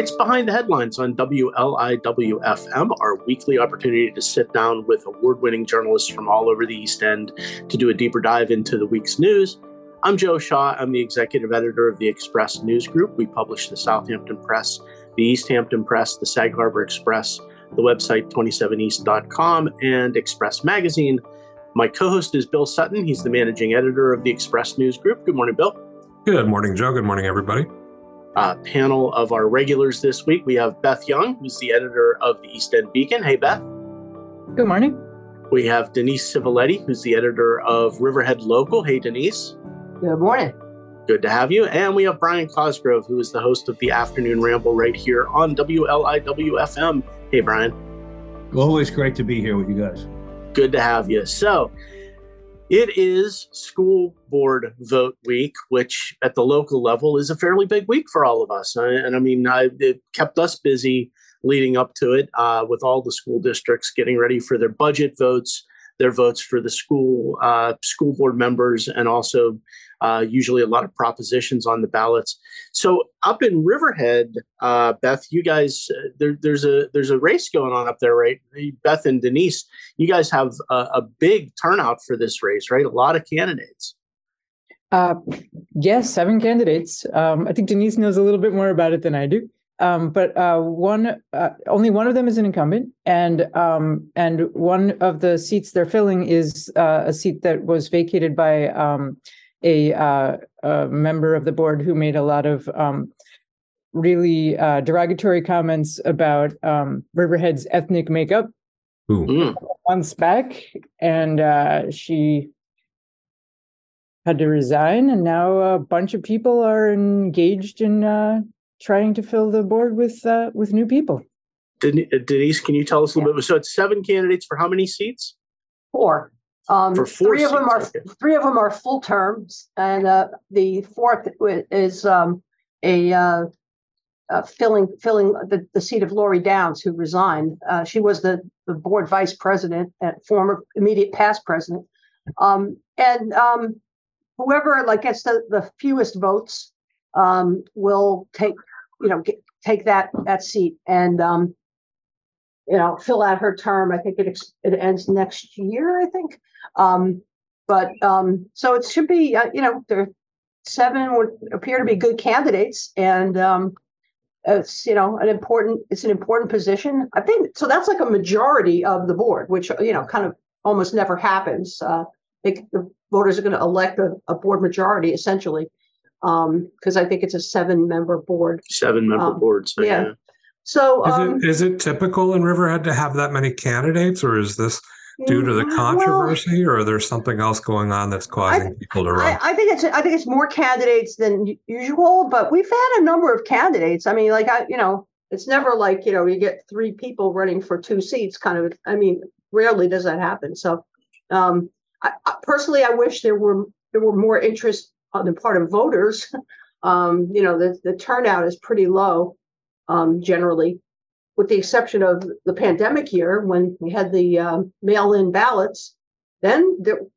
It's Behind the Headlines on WLIWFM, our weekly opportunity to sit down with award winning journalists from all over the East End to do a deeper dive into the week's news. I'm Joe Shaw. I'm the executive editor of the Express News Group. We publish the Southampton Press, the East Hampton Press, the Sag Harbor Express, the website 27east.com, and Express Magazine. My co host is Bill Sutton. He's the managing editor of the Express News Group. Good morning, Bill. Good morning, Joe. Good morning, everybody uh, panel of our regulars this week. We have Beth Young, who's the editor of the East End Beacon. Hey, Beth. Good morning. We have Denise Civiletti, who's the editor of Riverhead Local. Hey, Denise. Good morning. Good to have you. And we have Brian Cosgrove, who is the host of the Afternoon Ramble right here on WLIWFM. Hey, Brian. Always great to be here with you guys. Good to have you. So, it is school board vote week, which at the local level is a fairly big week for all of us. And I mean, I, it kept us busy leading up to it uh, with all the school districts getting ready for their budget votes, their votes for the school uh, school board members, and also uh, usually a lot of propositions on the ballots. So up in Riverhead, uh, Beth, you guys, uh, there, there's a there's a race going on up there, right? Beth and Denise, you guys have a, a big turnout for this race, right? A lot of candidates. Uh, yes, seven candidates. Um, I think Denise knows a little bit more about it than I do. Um, but uh, one, uh, only one of them is an incumbent, and um, and one of the seats they're filling is uh, a seat that was vacated by um, a, uh, a, member of the board who made a lot of um, really uh, derogatory comments about um, Riverhead's ethnic makeup Ooh. months back, and uh, she had to resign, and now a bunch of people are engaged in uh, trying to fill the board with uh, with new people. Denise, can you tell us a little yeah. bit? So it's seven candidates for how many seats? Four. Um, three of them are okay. three of them are full terms, and uh, the fourth is um, a uh, uh, filling filling the, the seat of Lori Downs, who resigned. Uh, she was the, the board vice president and former immediate past president. Um, and um, whoever like gets the, the fewest votes um, will take you know get, take that that seat. And um, you know, fill out her term. I think it ex- it ends next year. I think. Um, but um, so it should be. Uh, you know, there seven would appear to be good candidates, and um, it's you know an important. It's an important position. I think so. That's like a majority of the board, which you know kind of almost never happens. Uh, they, the voters are going to elect a, a board majority essentially because um, I think it's a seven member board. Seven member um, board. So yeah. yeah. So is, um, it, is it typical in Riverhead to have that many candidates, or is this due to the mm, controversy, well, or there's something else going on that's causing I, people to run? I, I, think it's I think it's more candidates than usual, but we've had a number of candidates. I mean, like I, you know, it's never like you know you get three people running for two seats. Kind of, I mean, rarely does that happen. So, um, I, personally, I wish there were there were more interest on the part of voters. Um, you know, the the turnout is pretty low um, generally, with the exception of the pandemic year when we had the um, mail-in ballots. Then the,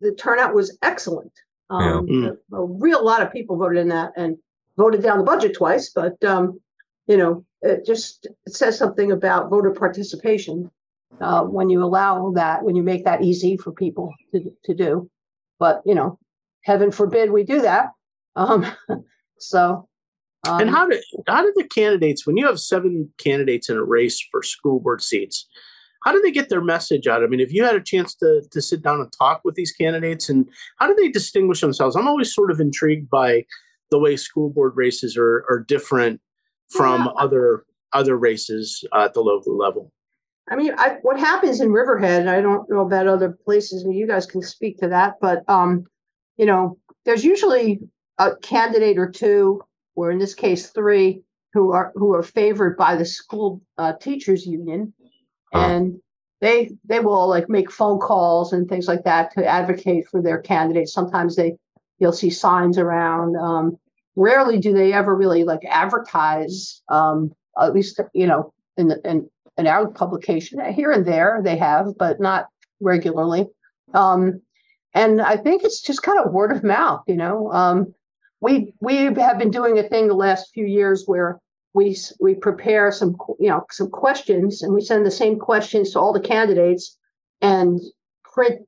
the turnout was excellent. Um, yeah. mm. a, a, real lot of people voted in that and voted down the budget twice, but um, you know, it just it says something about voter participation uh, when you allow that, when you make that easy for people to, to do. But you know, heaven forbid we do that. Um, so um, and how did how did the candidates, when you have seven candidates in a race for school board seats, how do they get their message out? I mean, if you had a chance to to sit down and talk with these candidates, and how do they distinguish themselves? I'm always sort of intrigued by the way school board races are are different from yeah. other other races uh, at the local level. I mean, I, what happens in Riverhead? I don't know about other places. I mean, you guys can speak to that, but um, you know, there's usually a candidate or two or in this case three, who are who are favored by the school uh, teachers union, and they they will like make phone calls and things like that to advocate for their candidates. Sometimes they you'll see signs around. Um, rarely do they ever really like advertise. Um, at least you know in the, in in our publication here and there they have, but not regularly. Um, and I think it's just kind of word of mouth, you know. Um, we we have been doing a thing the last few years where we we prepare some you know some questions and we send the same questions to all the candidates and print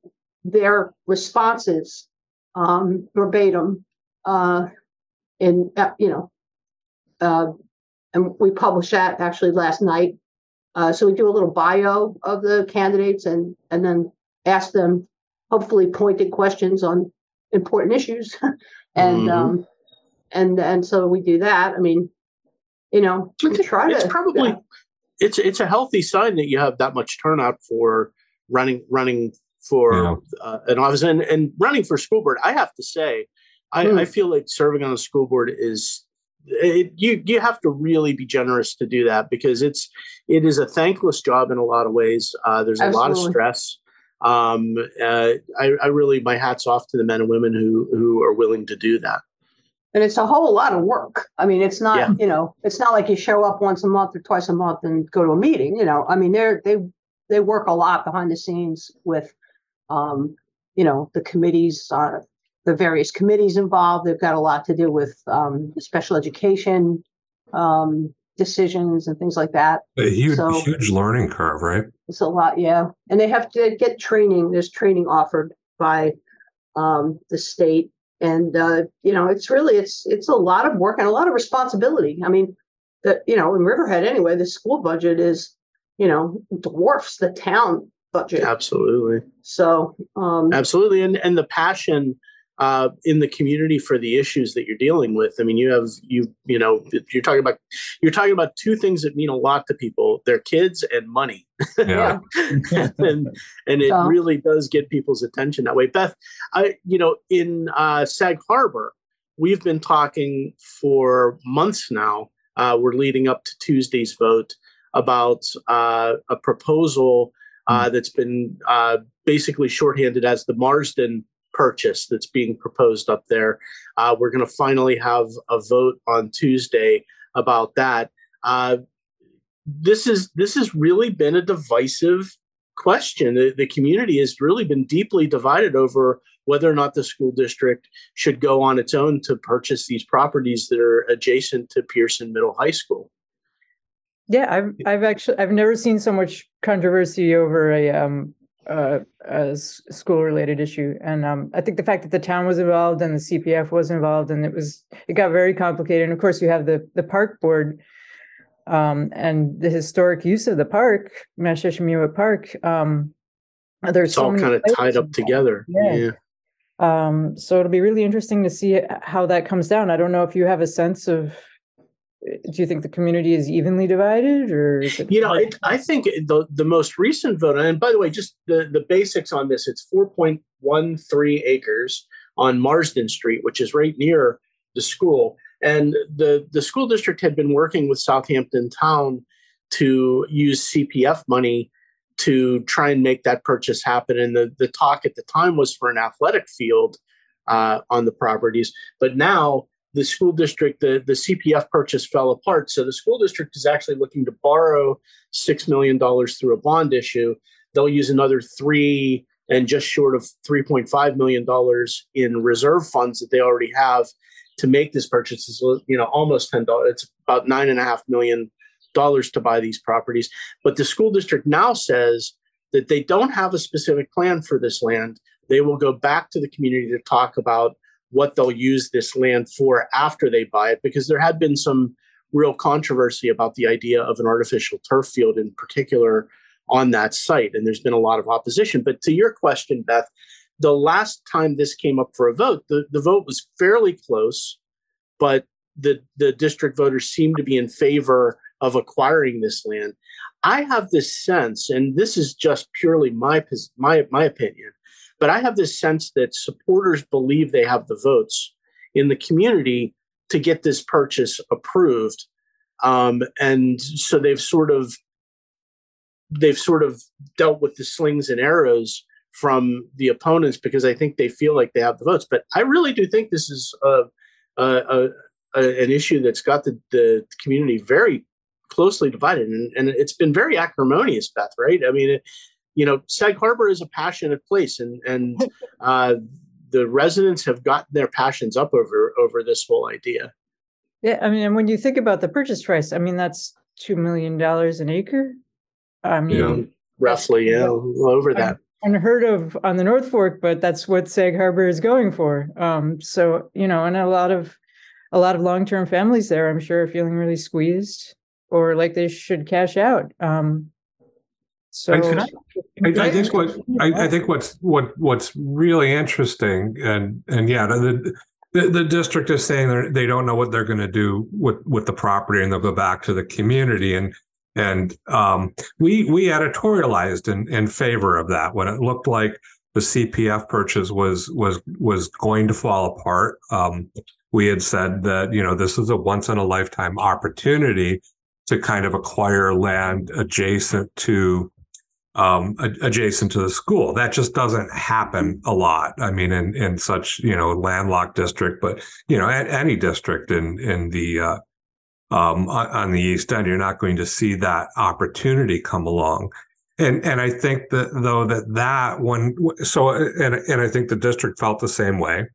their responses um, verbatim uh, in uh, you know uh, and we published that actually last night. Uh, so we do a little bio of the candidates and and then ask them hopefully pointed questions on important issues and Mhm. um and and so we do that. I mean, you know, we try it's to probably it's it's a healthy sign that you have that much turnout for running running for Yeah. uh, an office and, and running for school board. I have to say, I, Hmm. I feel like serving on the school board is it, you you have to really be generous to do that because it's it is a thankless job in a lot of ways. Uh, there's a lot of Absolutely. stress. Um, uh, I, I really my hats off to the men and women who who are willing to do that. and it's a whole lot of work. I mean, it's not, Yeah. you know, it's not like you show up once a month or twice a month and go to a meeting, you know. I mean, they're they they work a lot behind the scenes with um, you know, the committees, uh the various committees involved. They've got a lot to do with um special education um decisions and things like that. A huge, So- huge learning curve, right? It's a lot, yeah. And they have to get training. There's training offered by um, the state, and uh, you know, it's really it's it's a lot of work and a lot of responsibility. I mean, that you know, in Riverhead anyway, the school budget is you know dwarfs the town budget. Absolutely. So um, Absolutely, and and the passion uh, in the community for the issues that you're dealing with. I mean, you have you you know you're talking about you're talking about two things that mean a lot to people: their kids and money. Yeah. and and it So- really does get people's attention that way. Beth, I you know in uh, Sag Harbor, we've been talking for months now. Uh, we're leading up to Tuesday's vote about uh, a proposal uh, that's been uh, basically shorthanded as the Marsden purchase that's being proposed up there. Uh, we're going to finally have a vote on Tuesday about that. Uh, this is this has really been a divisive question. The, the community has really been deeply divided over whether or not the school district should go on its own to purchase these properties that are adjacent to Pierson Middle High School. Yeah, I've I've actually I've never seen so much controversy over a um uh, a school related issue, and um I think the fact that the town was involved and the CPF was involved, and it was it got very complicated. And of course, you have the the park board, um and the historic use of the park, Mashashimuet Park. Um, there's It's so all kind of tied up together. Yeah. Um, so it'll be really interesting to see how that comes down. I don't know if you have a sense of. Do you think the community is evenly divided, or is it? You know, it, I think the the most recent vote, and by the way, just the the basics on this, it's 4.13 acres on Marsden Street, which is right near the school. And the the school district had been working with Southampton Town to use CPF money to try and make that purchase happen. And the the talk at the time was for an athletic field uh, on the properties, but now the school district, the, the CPF purchase fell apart. So the school district is actually looking to borrow $6 million through a bond issue. They'll use another three and just short of $3.5 million in reserve funds that they already have to make this purchase. It's, you know, almost $10. It's about nine and a half million dollars to buy these properties. But the school district now says that they don't have a specific plan for this land. They will go back to the community to talk about what they'll use this land for after they buy it, because there had been some real controversy about the idea of an artificial turf field in particular on that site. And there's been a lot of opposition. But to your question, Beth, the last time this came up for a vote, the, the vote was fairly close, but the, the district voters seemed to be in favor of acquiring this land. I have this sense, and this is just purely my my my opinion, but I have this sense that supporters believe they have the votes in the community to get this purchase approved, um, and so they've sort of they've sort of dealt with the slings and arrows from the opponents because I think they feel like they have the votes. But I really do think this is a, a, a, a an issue that's got the, the community very closely divided, and, and it's been very acrimonious, Beth. Right? I mean. It, you know, Sag Harbor is a passionate place, and and uh, the residents have gotten their passions up over over this whole idea. Yeah, I mean, and when you think about the purchase price, I mean, that's two million dollars an acre. I mean, Yeah. Roughly, yeah, over that. unheard of on the North Fork, but that's what Sag Harbor is going for. Um, so you know, and a lot of a lot of long term families there, I'm sure, are feeling really squeezed or like they should cash out. Um, so I- I, I think what I, I think what's what what's really interesting and and yeah the the, the district is saying they they don't know what they're going to do with with the property and they'll go back to the community and and um, we we editorialized in in favor of that when it looked like the CPF purchase was was was going to fall apart. Um, we had said that you know this is a once in a lifetime opportunity to kind of acquire land adjacent to um, adjacent to the school. That just doesn't happen a lot. I mean, in in such you know landlocked district, but you know a- any district in in the uh, um, on, the east end, you're not going to see that opportunity come along. And and I think that though that that one so and and I think the district felt the same way.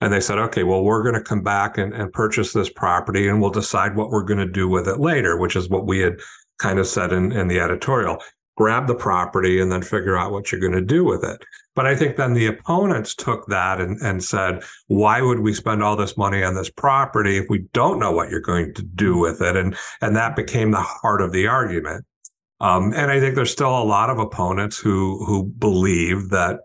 And they said, okay, well, we're going to come back and, and purchase this property and we'll decide what we're going to do with it later, which is what we had kind of said in, in the editorial grab the property and then figure out what you're going to do with it. But I think then the opponents took that and, and said, why would we spend all this money on this property if we don't know what you're going to do with it? And and that became the heart of the argument. Um, and I think there's still a lot of opponents who who believe that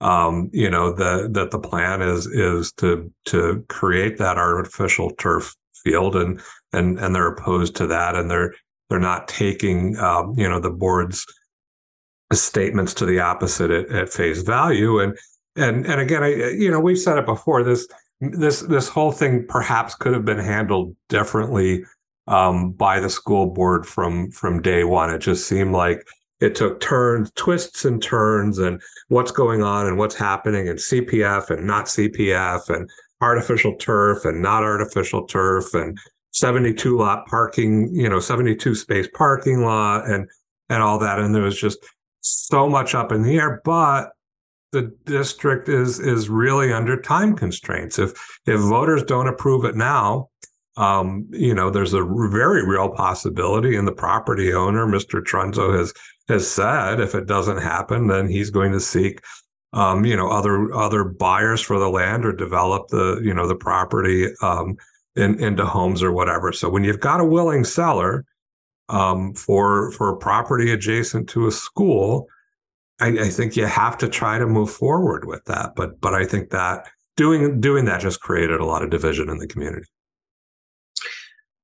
um, you know the that the plan is is to to create that artificial turf field and and and they're opposed to that and they're they're not taking um, you know the board's statements to the opposite at, at face value. And and and again I you know we've said it before this this this whole thing perhaps could have been handled differently um, by the school board from from day one. It just seemed like it took turns twists and turns and what's going on and what's happening and CPF and not CPF and artificial turf and not artificial turf and 72 lot parking, you know, 72 space parking lot and and all that. And there was just so much up in the air. But the district is is really under time constraints. If if voters don't approve it now, um, you know, there's a very real possibility, and the property owner, Mr. Trunzo, has has said if it doesn't happen, then he's going to seek um, you know, other other buyers for the land or develop the, you know, the property um in, into homes or whatever. So when you've got a willing seller um, for for a property adjacent to a school, I, I think you have to try to move forward with that. But but I think that doing doing that just created a lot of division in the community.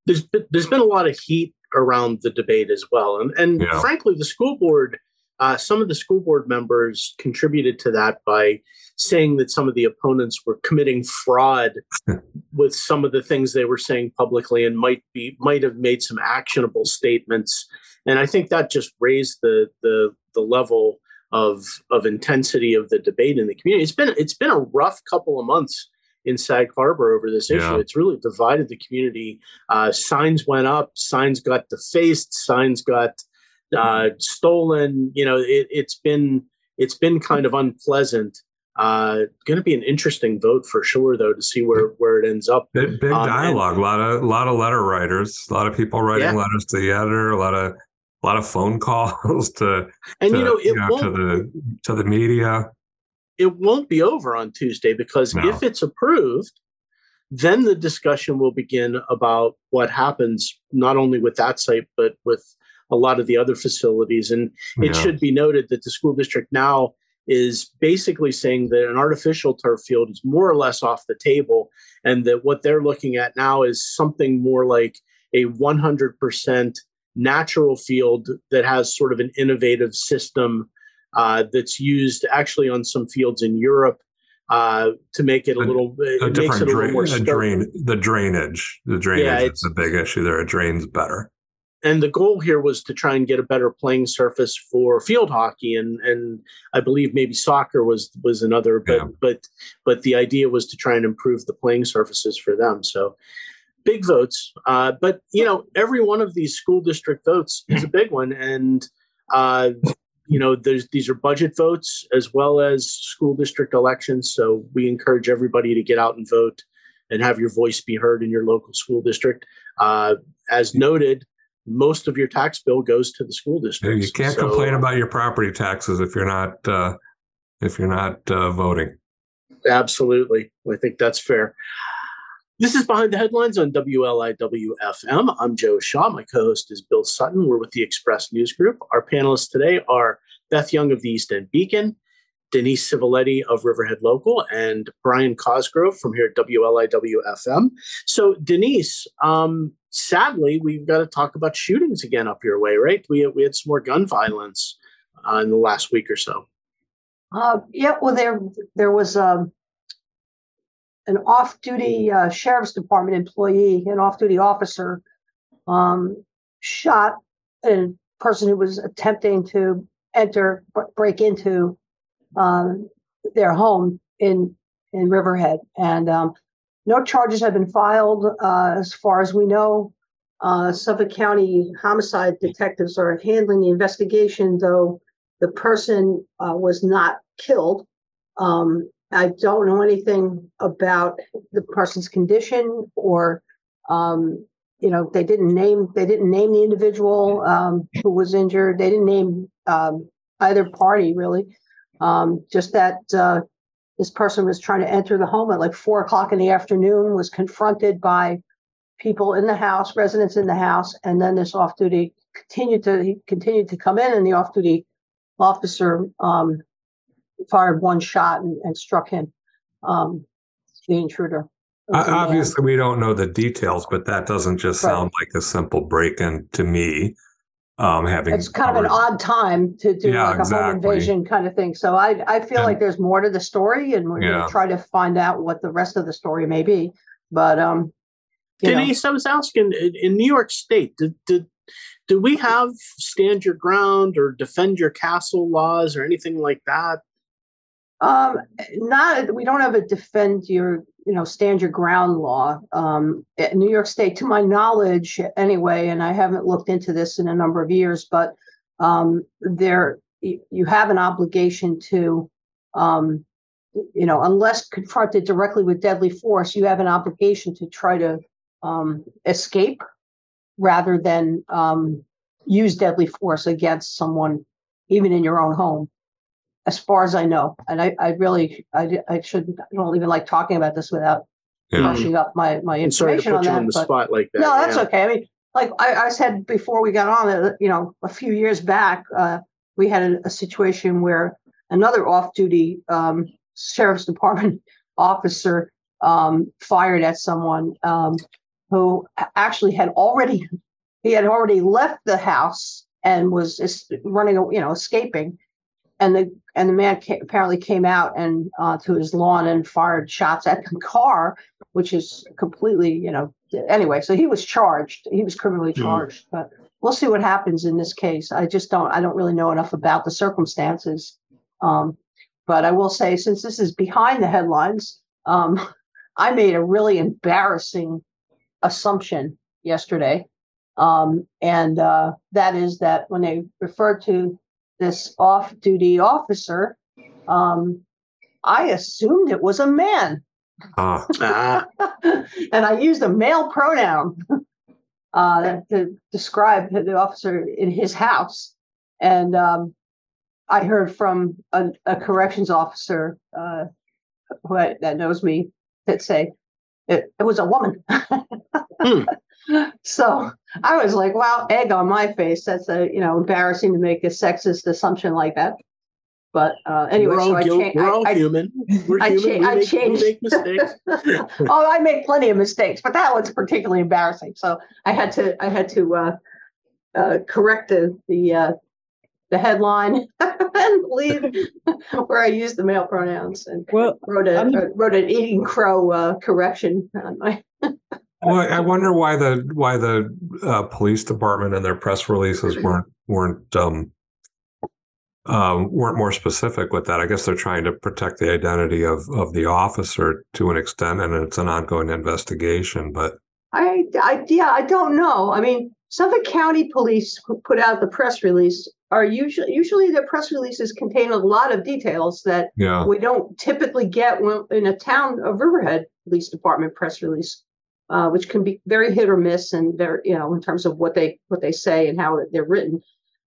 There's been, there's been a lot of heat around the debate as well, and and Yeah. frankly, the school board, uh, some of the school board members contributed to that by saying that some of the opponents were committing fraud with some of the things they were saying publicly and might be might have made some actionable statements. And i think that just raised the the the level of of intensity of the debate in the community. It's been it's been a rough couple of months in sag harbor over this issue. Yeah. it's really divided the community. Uh, signs went up signs got defaced signs got uh, stolen. You know it, it's been it's been kind of unpleasant uh, going to be an interesting vote for sure, though, to see where where it ends up. Big, big Um, dialogue, a lot of a lot of letter writers, a lot of people writing Yeah. letters to the editor, a lot of a lot of phone calls to, And to, you know, it to won't the to the media. it won't be over on Tuesday because No. if it's approved, then the discussion will begin about what happens not only with that site but with a lot of the other facilities. And it Yeah. should be noted that the school district now is basically saying that an artificial turf field is more or less off the table, and that what they're looking at now is something more like a 100% natural field that has sort of an innovative system uh, that's used actually on some fields in Europe uh, to make it a, A- little. It a makes different it a little drain, more a drain, the drainage, the drainage it's- is a big issue there. It drains better. And the goal here was to try and get a better playing surface for field hockey and and I believe maybe soccer was was another but Yeah. but but the idea was to try and improve the playing surfaces for them so big votes uh, but you know every one of these school district votes is a big one and uh, you know there's these are budget votes as well as school district elections so we encourage everybody to get out and vote and have your voice be heard in your local school district. Uh, as noted, most of your tax bill goes to the school district. You can't so, complain about your property taxes if you're not uh, if you're not uh, voting. Absolutely, I think that's fair. This is Behind the Headlines on WLIWFM. I'm Joe Shaw. My co host is Bill Sutton. We're with the Express News Group. Our panelists today are Beth Young of the East End Beacon, Denise Civiletti of Riverhead Local, and Brian Cosgrove from here at WLIWFM. So, Denise, um, sadly, we've got to talk about shootings again up your way, right? We, we had some more gun violence uh, in the last week or so. Uh, yeah, well, there there was um, an off-duty uh, sheriff's department employee, an off-duty officer, um, shot a person who was attempting to enter, break into um, their home in in Riverhead, and um, no charges have been filed uh, as far as we know. Uh, Suffolk County homicide detectives are handling the investigation, though the person uh, was not killed. Um, I don't know anything about the person's condition or, um, you know, they didn't name they didn't name the individual um, who was injured. They didn't name um, either party really. Um, just that uh, this person was trying to enter the home at like four o'clock in the afternoon, was confronted by people in the house, residents in the house, and then this off-duty continued to he continued to come in, and the off-duty officer um, fired one shot and, and struck him, um, the intruder. Obviously, we don't know the details, but that doesn't just right. sound like a simple break-in to me. Um, having it's kind of an odd time to do yeah, like a exactly. home invasion kind of thing. So I I feel and, like there's more to the story, and we're yeah. going to try to find out what the rest of the story may be. But um, Denise, know. I was asking in New York State, did, did do we have stand your ground or defend your castle laws or anything like that? Um, not we don't have a defend your you know stand your ground law. Um, New York State, to my knowledge, anyway, and I haven't looked into this in a number of years, but um, there you have an obligation to, um, you know, unless confronted directly with deadly force, you have an obligation to try to um, escape rather than um, use deadly force against someone, even in your own home as far as I know. And I, I really, I, I shouldn't, I don't even like talking about this without yeah. brushing up my, my information on that. On the spot like that. No, that's yeah. okay. I mean, like I, I, said before we got on, uh, you know, a few years back, uh, we had a, a, situation where another off-duty um, sheriff's department officer um, fired at someone um, who actually had already he had already left the house and was running, you know, escaping and the and the man came, apparently came out and uh, to his lawn and fired shots at the car, which is completely, you know. Anyway, so he was charged. He was criminally hmm. charged, mm-hmm. but we'll see what happens in this case. I just don't. I don't really know enough about the circumstances. Um, but I will say, since this is behind the headlines, um, I made a really embarrassing assumption yesterday, um, and uh, that is that when they referred to this off duty officer, um, I assumed it was a man. Oh. and I used a male pronoun uh, to describe the officer in his house. And um, I heard from a, a corrections officer uh, who I, that knows me that say it, it was a woman. hmm so I was like, wow, egg on my face. That's a you know embarrassing to make a sexist assumption like that. But uh, anyway, we're all, so I cha- we're all I, human. We're I, human. Cha- we, make, changed. we make mistakes. oh, I make plenty of mistakes, but that one's particularly embarrassing. So I had to I had to uh, uh, correct the the uh, the headline and leave where I used the male pronouns and well, wrote a uh, wrote an eating crow uh, correction on my well, I wonder why the why the uh, police department and their press releases weren't weren't um, um, weren't more specific with that. I guess they're trying to protect the identity of of the officer to an extent, and it's an ongoing investigation. But I, I yeah, I don't know. I mean, Suffolk County Police put out the press release are usually usually the press releases contain a lot of details that Yeah. we don't typically get when, in a town of Riverhead Police Department press release, uh, which can be very hit or miss and very, you know, in terms of what they what they say and how they're written.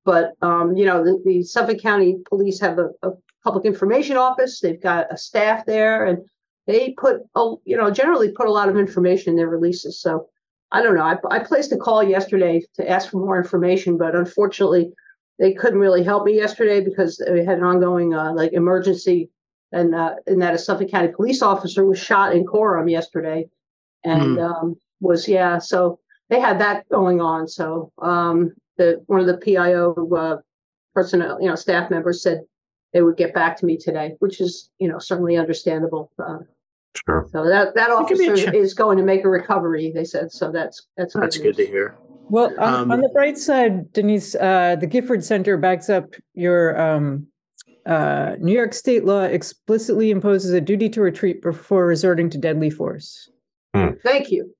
But um, you know, the, the Suffolk County Police have a, a public information office. They've got a staff there, and they put, a, you know, generally put a lot of information in their releases. So I don't know. I, I placed a call yesterday to ask for more information, but unfortunately, they couldn't really help me yesterday because they had an ongoing uh, like emergency, and uh, and that a Suffolk County police officer was shot in Coram yesterday, and um, was yeah. So they had that going on. So um, the one of the PIO uh, personnel, you know, staff members said they would get back to me today, which is you know certainly understandable. Uh, Sure. so that that It could be a officer cha- is going to make a recovery. They said so. That's that's That's good good to hear. Well, on, Um, on the bright side, Denise, uh, the Gifford Center backs up your um, uh, New York state law explicitly imposes a duty to retreat before resorting to deadly force. Thank you.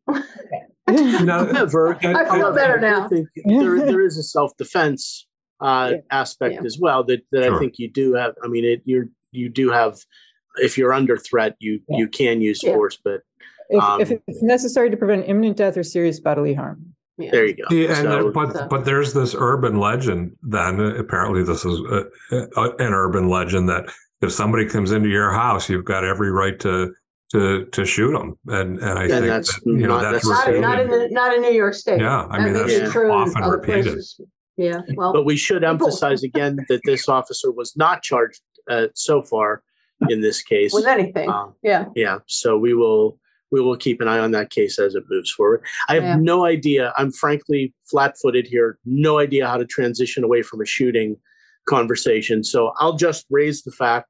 Now, However, I feel however, better I do now. think there, there is a self-defense uh, Yeah. aspect Yeah. as well that, that I think you do have. I mean, it, you're you do have. If you're under threat, you Yeah. you can use Yeah. force, but If, Um, if it's necessary to prevent imminent death or serious bodily harm. Yeah. there you go. Yeah, and So- there- but So- but there's this urban legend. Then apparently this is uh, uh, an urban legend that if somebody comes into your house, you've got every right to to to shoot them. And and I And think that's that, you know not that's Not, in- not in the, not in New York State. Yeah, I mean, That that's be true often repeated. places. Yeah, well, But we should People- emphasize again that this officer was not charged uh, so far in this case. with anything. Um, Yeah, yeah, so we will we will keep an eye on that case as it moves forward. I have Yeah. no idea. I'm frankly flat-footed here. No idea how to transition away from a shooting conversation. So I'll just raise the fact,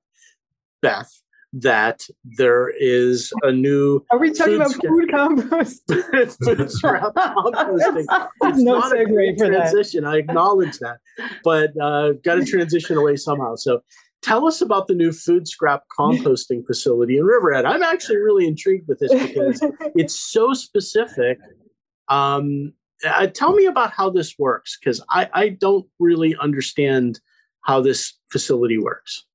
Beth, that there is a new Are we talking about food compost? food scrap composting. It's no not a great for that. transition. I acknowledge that, but uh, got to transition away somehow. So, tell us about the new food scrap composting facility in Riverhead. I'm actually really intrigued with this because it's so specific. Um, uh, tell me about how this works because I, I don't really understand how this facility works.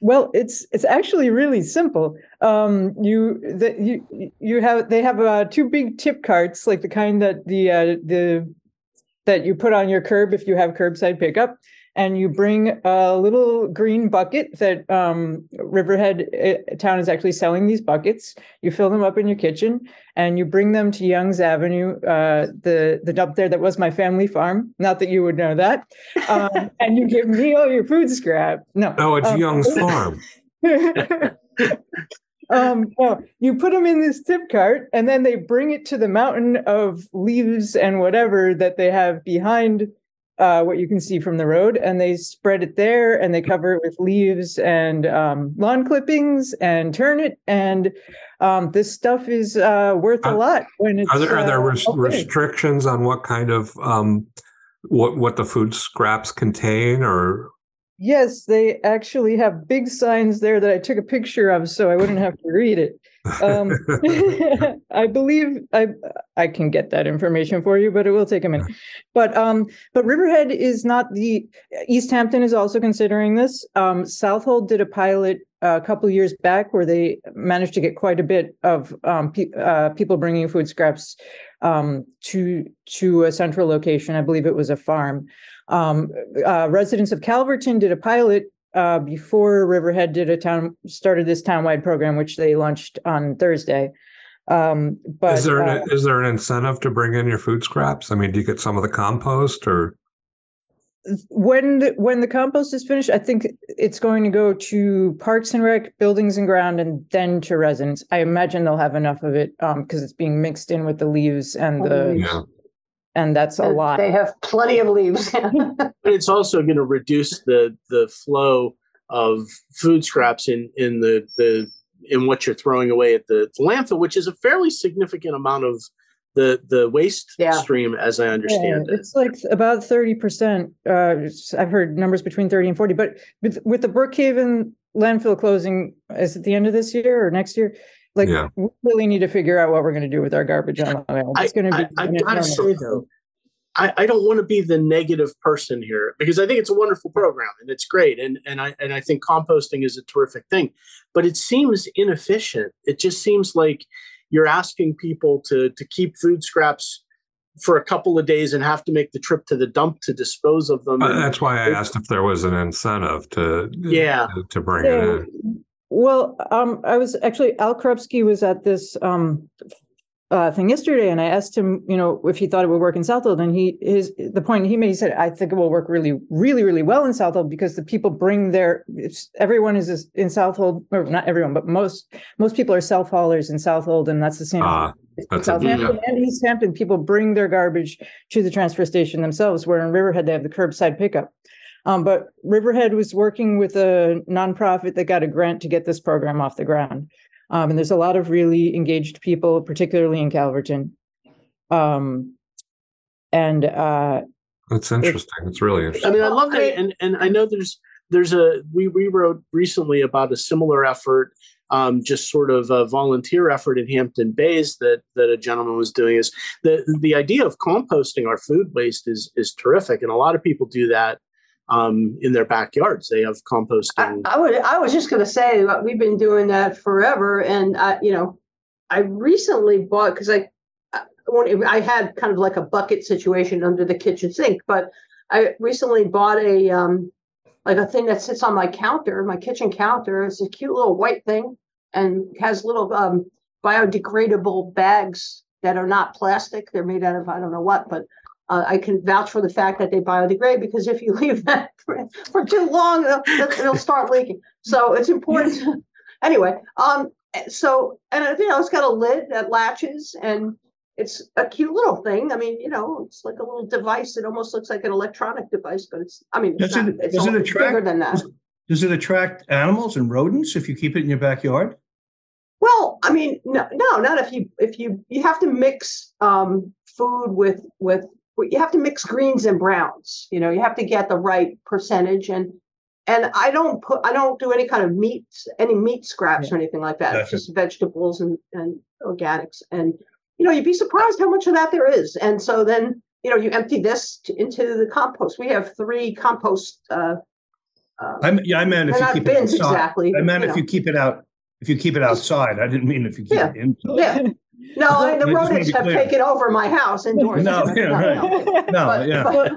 Well, it's it's actually really simple. Um, you that you you have they have uh, two big tip carts, like the kind that the uh, the that you put on your curb if you have curbside pickup, and you bring a little green bucket that um, Riverhead uh, Town is actually selling these buckets. You fill them up in your kitchen, and you bring them to Young's Avenue, uh, the the dump there that was my family farm. Not that you would know that, um, and you give me all your food scrap. No, No, it's um, Young's Farm. um, no, you put them in this tip cart, and then they bring it to the mountain of leaves and whatever that they have behind uh, what you can see from the road, and they spread it there, and they cover it with leaves and um, lawn clippings and turn it, and um, this stuff is uh, worth a lot when it's. Are there are there uh, restrictions on what kind of um what what the food scraps contain or Yes, they actually have big signs there that I took a picture of, so I wouldn't have to read it. Um, I believe I I can get that information for you, but it will take a minute. But um, but Riverhead is not the East Hampton is also considering this. Um, Southold did a pilot a couple years back where they managed to get quite a bit of um, pe- uh, people bringing food scraps um, to to a central location. I believe it was a farm. Um, uh, residents of Calverton did a pilot uh, before Riverhead did a town started this townwide program, which they launched on Thursday. Um, but is there uh, an, is there an incentive to bring in your food scraps? I mean, do you get some of the compost or when the, when the compost is finished, I think it's going to go to Parks and Rec, Buildings and Ground, and then to residents. I imagine they'll have enough of it um, because it's being mixed in with the leaves and the the yeah? and that's a lot. They have plenty of leaves. But it's also going to reduce the the flow of food scraps in in the the in what you're throwing away at the landfill, which is a fairly significant amount of the the waste Yeah. stream, as I understand Yeah, it. It's like about thirty percent. Uh, I've heard numbers between thirty and forty, but with, with the Brookhaven landfill closing, is it the end of this year or next year? Like, Yeah. we really need to figure out what we're going to do with our garbage on the island. I, It's going to I, be. I an gotta say though, I, I don't want to be the negative person here because I think it's a wonderful program and it's great and and I and I think composting is a terrific thing, but it seems inefficient. It just seems like you're asking people to to keep food scraps for a couple of days and have to make the trip to the dump to dispose of them. Uh, And that's why I asked if there was an incentive to Yeah. to, to bring it in. well, um, I was actually Al Krupski was at this um uh thing yesterday, and I asked him, you know, if he thought it would work in Southold, and he his the point he made, he said, I think it will work really, really, really well in Southold because the people bring their it's, everyone is in Southold, or not everyone, but most most people are self haulers in Southold, and that's the same. Ah, in that's a- Southampton and East Hampton, people bring their garbage to the transfer station themselves, where in Riverhead they have the curbside pickup. Um, but Riverhead was working with a nonprofit that got a grant to get this program off the ground. Um, and there's a lot of really engaged people, particularly in Calverton. Um, and uh, It's interesting. It's really interesting. I mean, I love that, and and I know there's there's a we we wrote recently about a similar effort, um, just sort of a volunteer effort in Hampton Bays that that a gentleman was doing. Is the the idea of composting our food waste is is terrific, and a lot of people do that um, in their backyards. They have composting. I would. I was just going to say we've been doing that forever, and I, you know, I recently bought because I, I, I had kind of like a bucket situation under the kitchen sink, but I recently bought a um, like a thing that sits on my counter, my kitchen counter. It's a cute little white thing, and has little um, biodegradable bags that are not plastic. They're made out of I don't know what, but uh, I can vouch for the fact that they biodegrade because if you leave that for, for too long, it'll, it'll start leaking. So it's important. To, anyway, um, so and you know it's got a lid that latches and it's a cute little thing. I mean, you know, it's like a little device. It almost looks like an electronic device, but it's. I mean, it's, Does not, it- it's does it attract- bigger than that. Does it attract animals and rodents if you keep it in your backyard? Well, I mean, no, no, not if you if you you have to mix um, food with with you have to mix greens and browns. You know, you have to get the right percentage and and I don't put I don't do any kind of meat any meat scraps or anything like that. It's Gotcha. just vegetables and and organics and you know you'd be surprised how much of that there is. And so then you know you empty this to, into the compost. We have three compost. Uh, uh, I am yeah, I meant if you keep bins it outside. exactly. I meant if know. you keep it out. If you keep it outside, I didn't mean if you keep Yeah. it inside. Yeah. No, I mean, the I rodents have clear. taken over my house indoors. No, yeah, right. No, But- yeah. but-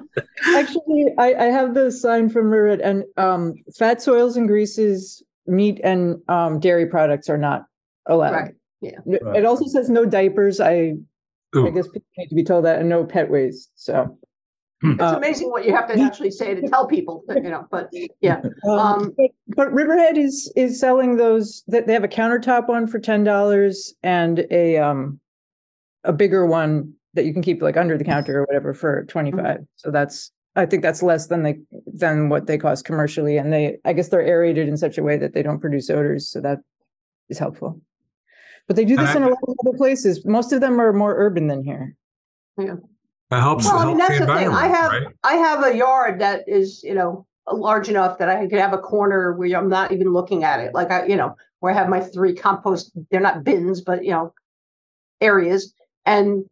actually, I, I have the sign from Riverhead, and um, fat soils and greases, meat and um, dairy products are not allowed. Right, yeah. It- Right. It also says no diapers. I I guess people need to be told that, and no pet waste. So. Hmm. It's Uh, amazing what you have to actually say to tell people, that, you know, but yeah. Um, Um, but, but Riverhead is is selling those that they have a countertop one for ten dollars and a um a bigger one that you can keep like under the counter or whatever for 25 Mm-hmm. So that's I think that's less than they than what they cost commercially, and they I guess they're aerated in such a way that they don't produce odors, so that is helpful. But they do this And in I- a lot of other places. Most of them are more urban than here. It helps, Well, I mean, that's the the thing. I have, right? I have a yard that is, you know, large enough that I could have a corner where I'm not even looking at it. Like I, you know, where I have my three compost, they're not bins, but you know, areas. And,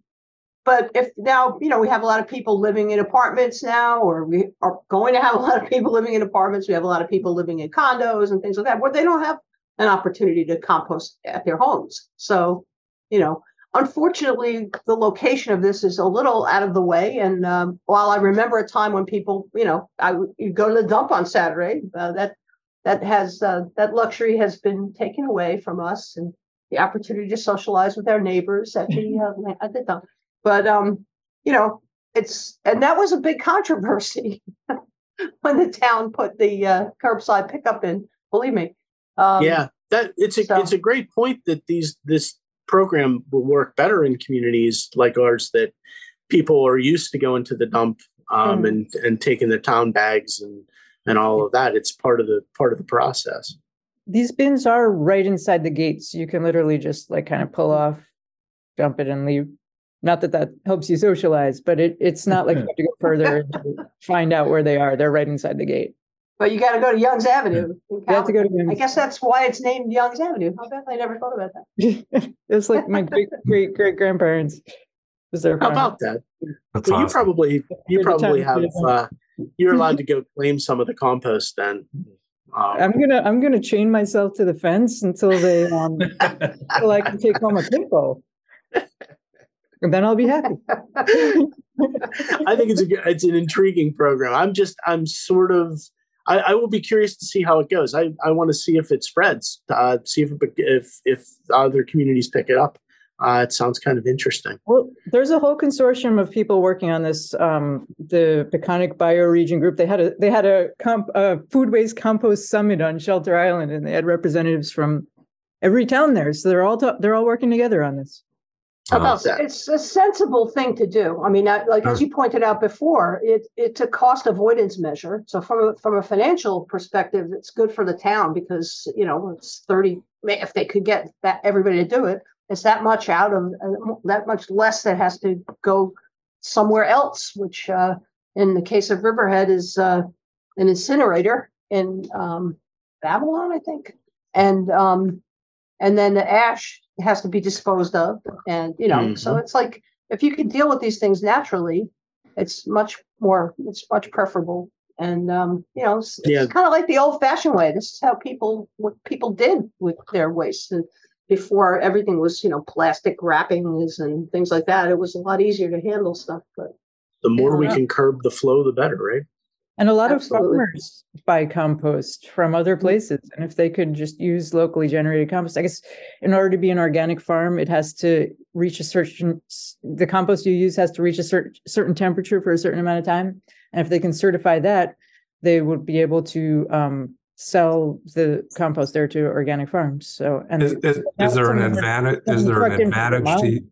but if now, you know, we have a lot of people living in apartments now, or we are going to have a lot of people living in apartments. We have a lot of people living in condos and things like that, where they don't have an opportunity to compost at their homes. So, you know, unfortunately, the location of this is a little out of the way. And um, while I remember a time when people, you know, I you go to the dump on Saturday, uh, that that has uh, that luxury has been taken away from us, and the opportunity to socialize with our neighbors at the uh, at the dump. But um, you know, it's and that was a big controversy when the town put the uh, curbside pickup in. Believe me. Um, yeah, that it's a so- it's a great point that these this program will work better in communities like ours that people are used to going to the dump um, Mhm. and and taking the town bags and and all of that. It's part of the part of the process. These bins are right inside the gates. You can literally just like kind of pull off, dump it and leave. Not that that helps you socialize, but it, it's not like you have to go further to find out where they are. They're right inside the gate. But you got to go to Young's Avenue. in You have to go to. Youngs. I guess that's why it's named Young's Avenue. I bet I never thought about that. it's like my great great great grandparents. Was there? How about that? That's Well, you probably you Good probably have uh, you're allowed to go claim some of the compost then. Um, I'm gonna I'm gonna chain myself to the fence until they um until I can take home a pit. And then I'll be happy. I think it's a good- it's an intriguing program. I'm just I'm sort of I, I will be curious to see how it goes. I, I want to see if it spreads, uh, see if if if other communities pick it up. Uh, it sounds kind of interesting. Well, there's a whole consortium of people working on this. Um, the Peconic Bioregion Group. They had a they had a, comp, a food waste compost summit on Shelter Island, and they had representatives from every town there. So they're all ta- they're all working together on this. How about that? It's a sensible thing to do. I mean, I- like as you pointed out before, it, it's a cost avoidance measure. So from a, from a financial perspective, it's good for the town because, you know, it's 30, if they could get that, everybody to do it, it's that much out of, uh, that much less that has to go somewhere else, which, uh, in the case of Riverhead is, uh, an incinerator in, um, Babylon, I think. And, um, and then the ash has to be disposed of and you know so it's like if you can deal with these things naturally it's much more it's much preferable and um you know it's, Yeah. it's kind of like the old fashioned way this is how people what people did with their waste and before everything was you know plastic wrappings and things like that it was a lot easier to handle stuff but The more we Yeah. can curb the flow, the better, right? And a lot Absolutely. of farmers buy compost from other places. And if they could just use locally generated compost, I guess in order to be an organic farm, it has to reach a certain, the compost you use has to reach a certain, certain temperature for a certain amount of time. And if they can certify that, they would be able to um, sell the compost there to organic farms. So, and Is, is, is there an advantage? Is there an trucked in from advantage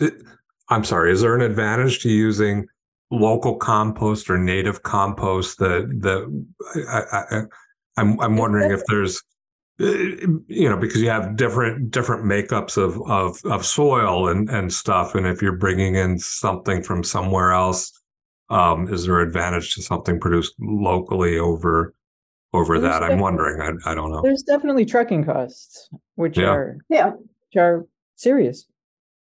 to? I'm sorry. Is there an advantage to using local compost or native compost? That that I, I, I'm I'm wondering if there's, uh, you know, because you have different different makeups of of of soil and and stuff, and if you're bringing in something from somewhere else, um, is there advantage to something produced locally over over There's that? I'm wondering. I I don't know. there's definitely trucking costs, which Yeah. are, yeah which are serious.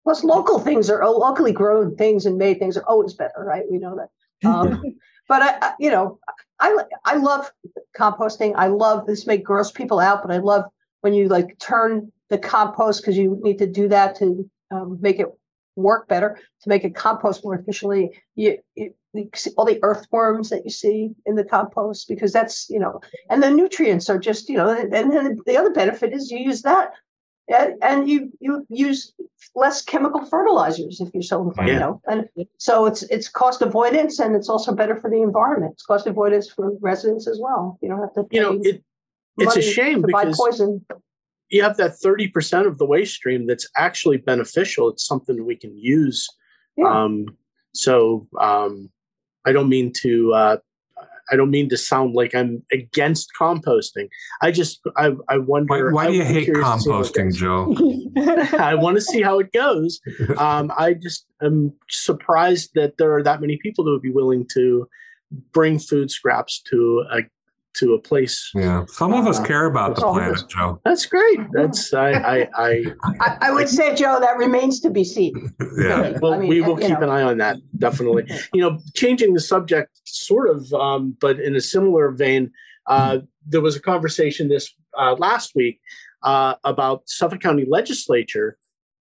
Plus local things are locally grown things and made things are always better right we know that um, but I, I, you know, I I love composting. I love this may gross people out, but I love when you like turn the compost because you need to do that to um, make it work better to make it compost more efficiently. You, you, you see all the earthworms that you see in the compost because that's you know, and the nutrients are just you know, and then the other benefit is you use that. And, and you you use less chemical fertilizers if you're so you Yeah. know and so it's it's cost avoidance and it's also better for the environment. It's cost avoidance for residents as well. You don't have to You know, it it's a shame because poison. you have that 30% of the waste stream that's actually beneficial. It's something we can use. Yeah. Um, so um, I don't mean to uh, I don't mean to sound like I'm against composting. I just I I wonder Why, why do you would be hate curious to see how it composting. Joe? I want to see how it goes. Um, I just am surprised that there are that many people that would be willing to bring food scraps to a to a place. Yeah, some of us Uh, care about the Oh, planet, Joe. That's great. That's I I, I I, I would say, Joe, that remains to be seen. Yeah, well, I mean, we uh, will you keep know. an eye on that. Definitely. You know, changing the subject, sort of, um, but in a similar vein. Uh, there was a conversation this uh, last week uh, about Suffolk County Legislature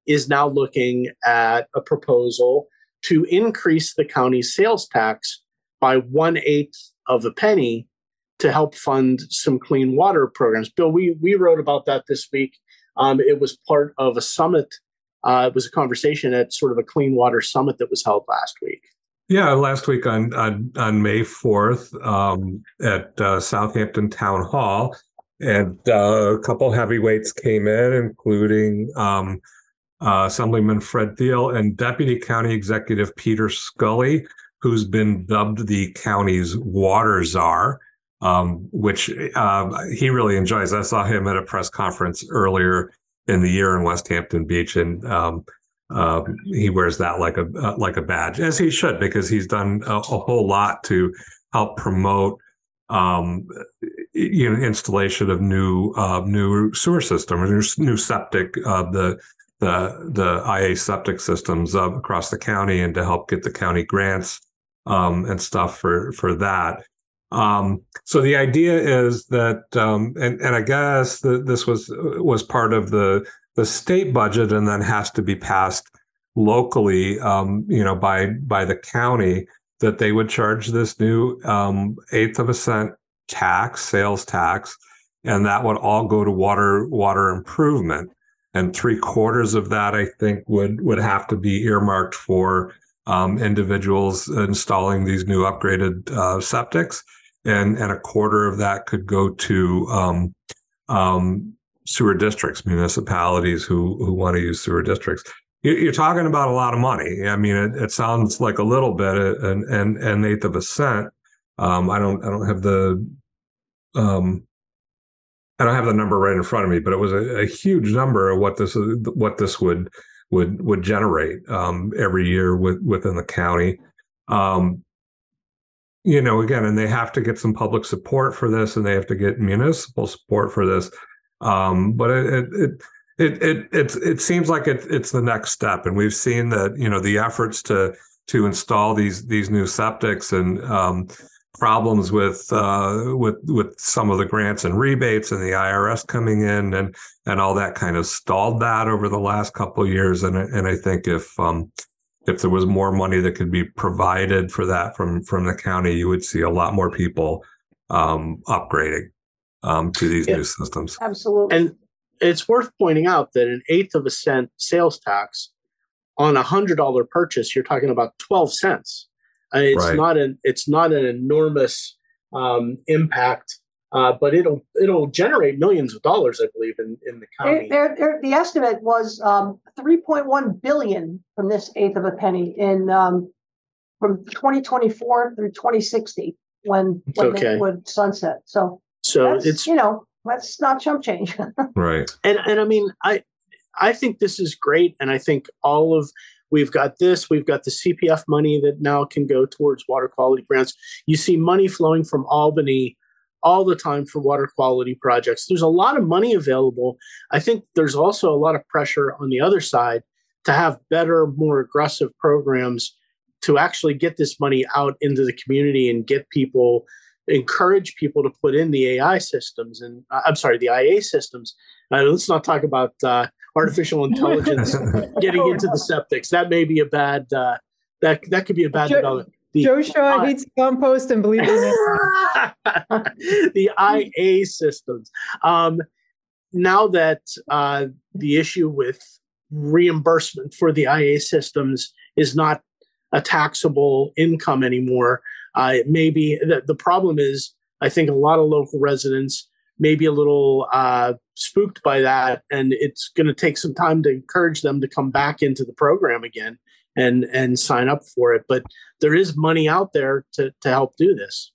is now looking at a proposal to increase the county's sales tax by one eighth of a penny to help fund some clean water programs. Bill, we we wrote about that this week. Um, it was part of a summit. Uh, it was a conversation at sort of a clean water summit that was held last week. yeah. Last week on on, on May fourth um, at uh, Southampton Town Hall, and uh, a couple heavyweights came in, including um, uh, Assemblyman Fred Thiele and Deputy County Executive Peter Scully, who's been dubbed the county's water czar. Um, which um, he really enjoys. I saw him at a press conference earlier in the year in Westhampton Beach, and um, uh, he wears that like a uh, like a badge, as he should, because he's done a, a whole lot to help promote um, you know installation of new uh, new sewer system or new, new septic. Uh, the the the IA septic systems across the county and to help get the county grants um, and stuff for for that. Um, so the idea is that, um, and and I guess that this was was part of the the state budget, and then has to be passed locally, um, you know, by by the county that they would charge this new um, eighth of a cent tax, sales tax, and that would all go to water water improvement. And three quarters of that, I think, would would have to be earmarked for um, individuals installing these new upgraded uh, septics, and and a quarter of that could go to um, um, sewer districts, municipalities who who want to use sewer districts. You're talking about a lot of money. I mean, it, it sounds like a little bit, an an, an eighth of a cent. Um, I don't I don't have the um, I don't have the number right in front of me, but it was a, a huge number of what this what this would would would generate um, every year with, within the county. Um, you know, again, and they have to get some public support for this, and they have to get municipal support for this. Um, but it, it, it it it it seems like it, it's the next step, and we've seen that you know the efforts to to install these these new septics and um, problems with uh, with with some of the grants and rebates and the IRS coming in and and all that kind of stalled that over the last couple of years. And and I think if um, if there was more money that could be provided for that from from the county, you would see a lot more people um, upgrading um, to these yeah. new systems. Absolutely. And it's worth pointing out that an eighth of a cent sales tax on a hundred dollar purchase, you're talking about twelve cents. It's right. not an it's not an enormous um, impact, uh, but it'll it'll generate millions of dollars, I believe, in, in the county. They're, they're, the estimate was um, 3.1 billion from this eighth of a penny in um, from 2024 through 2060 when when okay. it would sunset. So so it's you know that's not chump change. right. And and I mean I I think this is great, and I think all of We've got this, we've got the CPF money that now can go towards water quality grants. You see money flowing from Albany all the time for water quality projects. There's a lot of money available. I think there's also a lot of pressure on the other side to have better, more aggressive programs to actually get this money out into the community and get people encourage people to put in the AI systems and uh, I'm sorry, the IA systems. Uh, let's not talk about uh, artificial intelligence getting into the septics. That may be a bad. Uh, that that could be a bad Joe, development. The Joe Shaw I, eats compost and believe in it. the IA systems. Um, now that uh, the issue with reimbursement for the IA systems is not a taxable income anymore, uh, it may be the, the problem is I think a lot of local residents may be a little uh, spooked by that, and it's going to take some time to encourage them to come back into the program again and and sign up for it. But there is money out there to to help do this.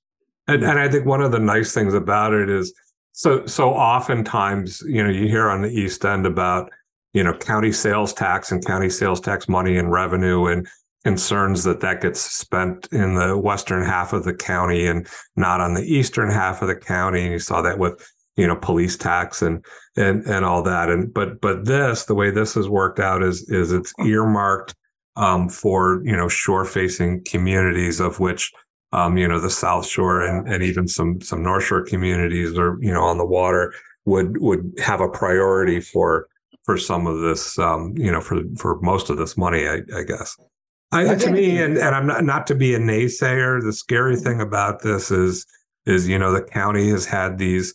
And, and I think one of the nice things about it is so so oftentimes you know you hear on the East End about you know county sales tax and county sales tax money and revenue and concerns that that gets spent in the western half of the county and not on the eastern half of the county. And you saw that with you know police tax and and and all that. And but but this the way this has worked out is is it's earmarked um, for you know shore facing communities of which um, you know the South Shore and and even some some North Shore communities or you know on the water would would have a priority for for some of this um, you know for for most of this money I, I guess. I, to me, and, and I'm not not to be a naysayer. The scary thing about this is is you know the county has had these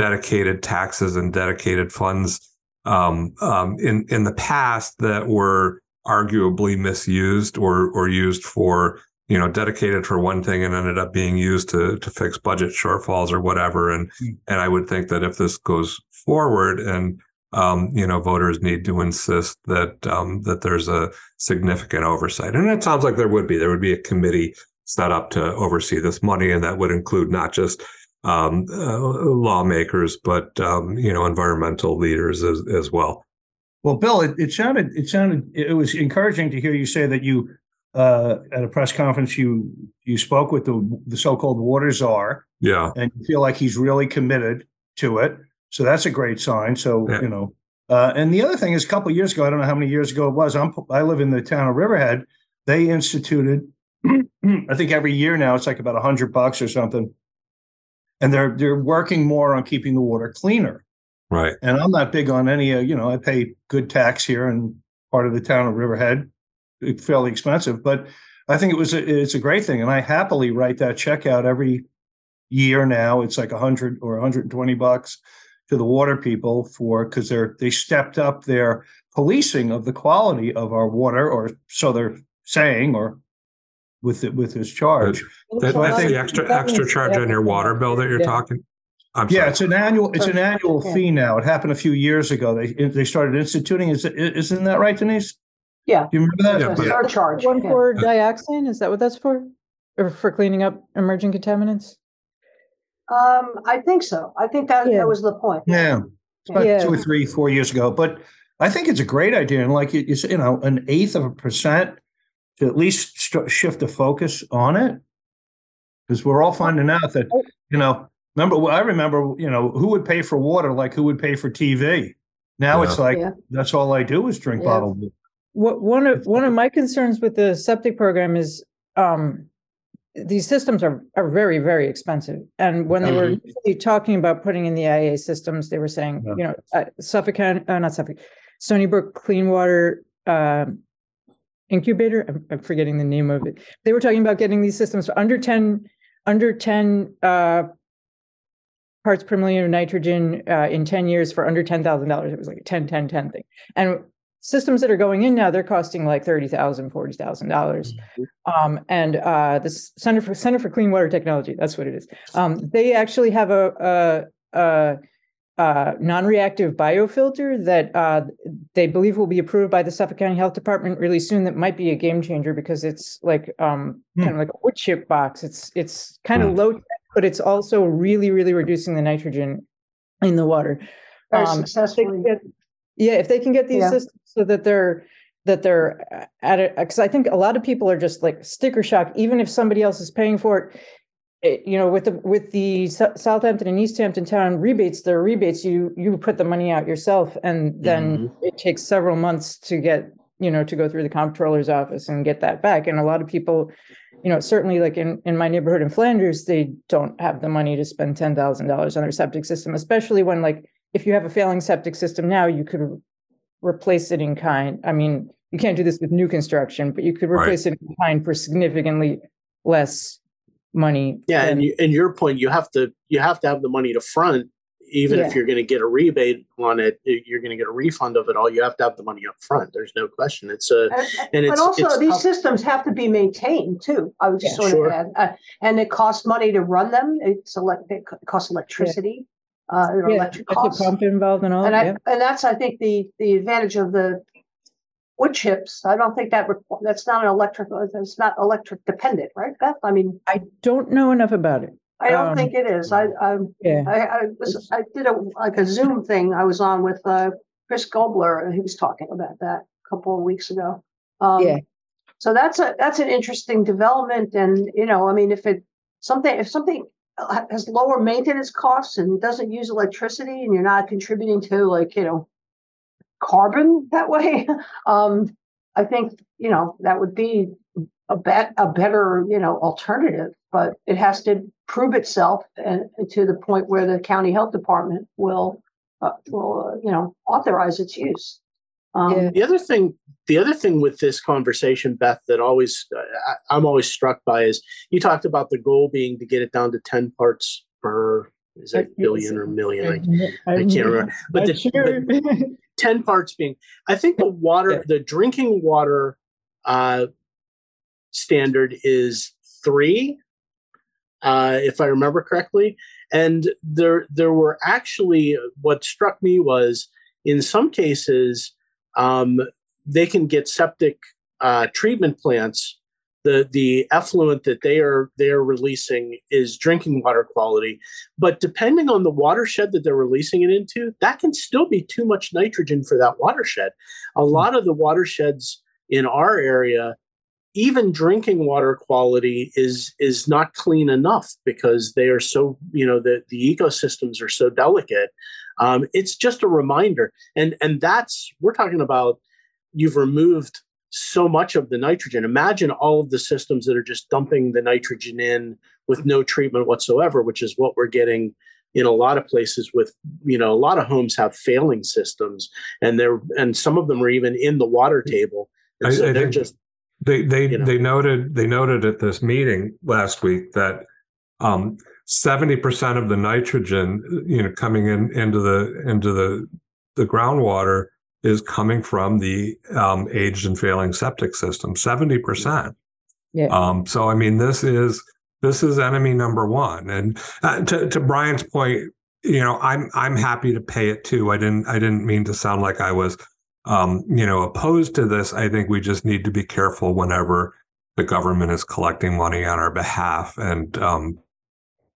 dedicated taxes and dedicated funds um, um, in in the past that were arguably misused or or used for you know dedicated for one thing and ended up being used to to fix budget shortfalls or whatever. And mm. and I would think that if this goes forward and um, you know, voters need to insist that um, that there's a significant oversight, and it sounds like there would be. There would be a committee set up to oversee this money, and that would include not just um, uh, lawmakers, but um, you know, environmental leaders as, as well. Well, Bill, it, it, sounded it sounded it was encouraging to hear you say that you uh, at a press conference you you spoke with the the so-called water czar. Yeah, and you feel like he's really committed to it. So that's a great sign. So, yeah. you know, Uh, and the other thing is, a couple years ago, I don't know how many years ago it was. I'm, I live in the town of Riverhead. They instituted, I think every year now it's like about a hundred bucks or something, and they're they're working more on keeping the water cleaner. Right. And I'm not big on any. Uh, you know, I pay good tax here in part of the town of Riverhead, it's fairly expensive, but I think it was a, it's a great thing, and I happily write that check out every year now. It's like a hundred or 120 bucks to the water people for because they're they stepped up their policing of the quality of our water, or so they're saying, or with it with this charge. That, So I that's think- the extra extra charge on your water bill that you're Yeah. talking. I'm Yeah, sorry. it's an annual. It's an annual yeah. fee now. It happened a few years ago. They they started instituting. Is isn't that right, Denise? Yeah. Do you remember that? Yeah, It's a but- surcharge. One yeah. for dioxin, is that what that's for? Or for cleaning up emerging contaminants? Um, I think so. I think that, Yeah. that was the point. Yeah, it's about Yeah. two or three, four years ago. But I think it's a great idea, and like you, you say, you know, an eighth of a percent to at least st- shift the focus on it, because we're all finding out that you know. Remember, I remember, you know, who would pay for water like who would pay for TV. Now it's like Yeah. that's all I do is drink Yeah. bottled water. What one of one of my concerns with the septic program is um these systems are are very very expensive and when they were initially talking about putting in the IA systems they were saying Yeah. you know uh, Suffolk County uh, not Suffolk Stony Brook Clean Water um incubator? I'm, I'm forgetting the name of it. They were talking about getting these systems for under 10 under 10 uh parts per million of nitrogen uh, in 10 years for under $10,000 it was like a 10 10 10 thing. And systems that are going in now they're costing like $30,000 $40,000. Um, and uh, the Center for Center for Clean Water Technology that's what it is. Um, they actually have a, a, a, a non-reactive biofilter that uh, they believe will be approved by the Suffolk County Health Department really soon that might be a game changer because it's like um, Hmm. kind of like a wood chip box it's it's kind of Hmm. low tech but it's also really really reducing the nitrogen in the water Very Um, successfully. can get- yeah, if they can get these Yeah. systems so that they're that they're uh, at it, because I think a lot of people are just like sticker shock, even if somebody else is paying for it. It you know, with the with the Sou- Southampton and East Hampton town rebates, there are rebates. You you put the money out yourself, and then mm-hmm. it takes several months to get you know to go through the comptroller's office and get that back. And a lot of people, you know, certainly like in in my neighborhood in Flanders, they don't have the money to spend ten thousand dollars on their septic system, especially when like if you have a failing septic system now, you could replace it in kind. I mean, you can't do this with new construction, but you could Right. replace it in kind for significantly less money. Yeah, than- and you, and your point, you have to you have to have the money to front, even if you're going to get a rebate on it, you're going to get a refund of it all. You have to have the money up front. There's no question. It's a And- and But it's- also, it's these tough. systems have to be maintained too. I would just Yeah, sort sure. of add, uh, and it costs money to run them. It's elect, it costs electricity, uh, yeah, electric that's a costs. pump involved and all. And I, yeah. and that's, I think, the, the advantage of the wood chips. I don't think that, requ- that's not an electric, it's not electric dependent, right, Beth? I mean, I don't know enough about it. I don't Um, think it is. I, I, Yeah. I, I was, I did a, like a Zoom thing I was on with, uh, Chris Gobler, and he was talking about that a couple of weeks ago. Um, Yeah. So that's a, that's an interesting development, and, you know, I mean, if it, something, if something has lower maintenance costs and doesn't use electricity, and you're not contributing to like, you know, carbon that way, um, I think, you know, that would be a bet, a better, you know, alternative, but it has to prove itself and to the point where the county health department will, uh, will, uh, you know, authorize its use. Um, Yeah. The other thing, the other thing with this conversation, Beth, that always I, I'm always struck by is you talked about the goal being to get it down to ten parts per is it billion or million? I, I can't remember. But the, sure. but 10 parts being i think the water Yeah. the drinking water uh standard is three uh if i remember correctly and there there were actually what struck me was in some cases um they can get septic uh treatment plants the the effluent that they are they are releasing is drinking water quality. But depending on the watershed that they're releasing it into that can still be too much nitrogen for that watershed. A lot of the watersheds in our area even drinking water quality is is not clean enough because they are so you know the the ecosystems are so delicate. Um, it's just a reminder, and and that's we're talking about. You've removed so much of the nitrogen. Imagine all of the systems that are just dumping the nitrogen in with no treatment whatsoever, which is what we're getting in a lot of places with you know a lot of homes have failing systems and they're and some of them are even in the water table and I, so I they're just they they you know. they noted they noted at this meeting last week that um 70% of the nitrogen you know coming in into the into the the groundwater is coming from the um, aged and failing septic system 70% Yeah. um so i mean this is this is enemy number one. And uh, to to brian's point you know i'm i'm happy to pay it too. I didn't i didn't mean to sound like i was um you know opposed to this. I think we just need to be careful whenever the government is collecting money on our behalf and um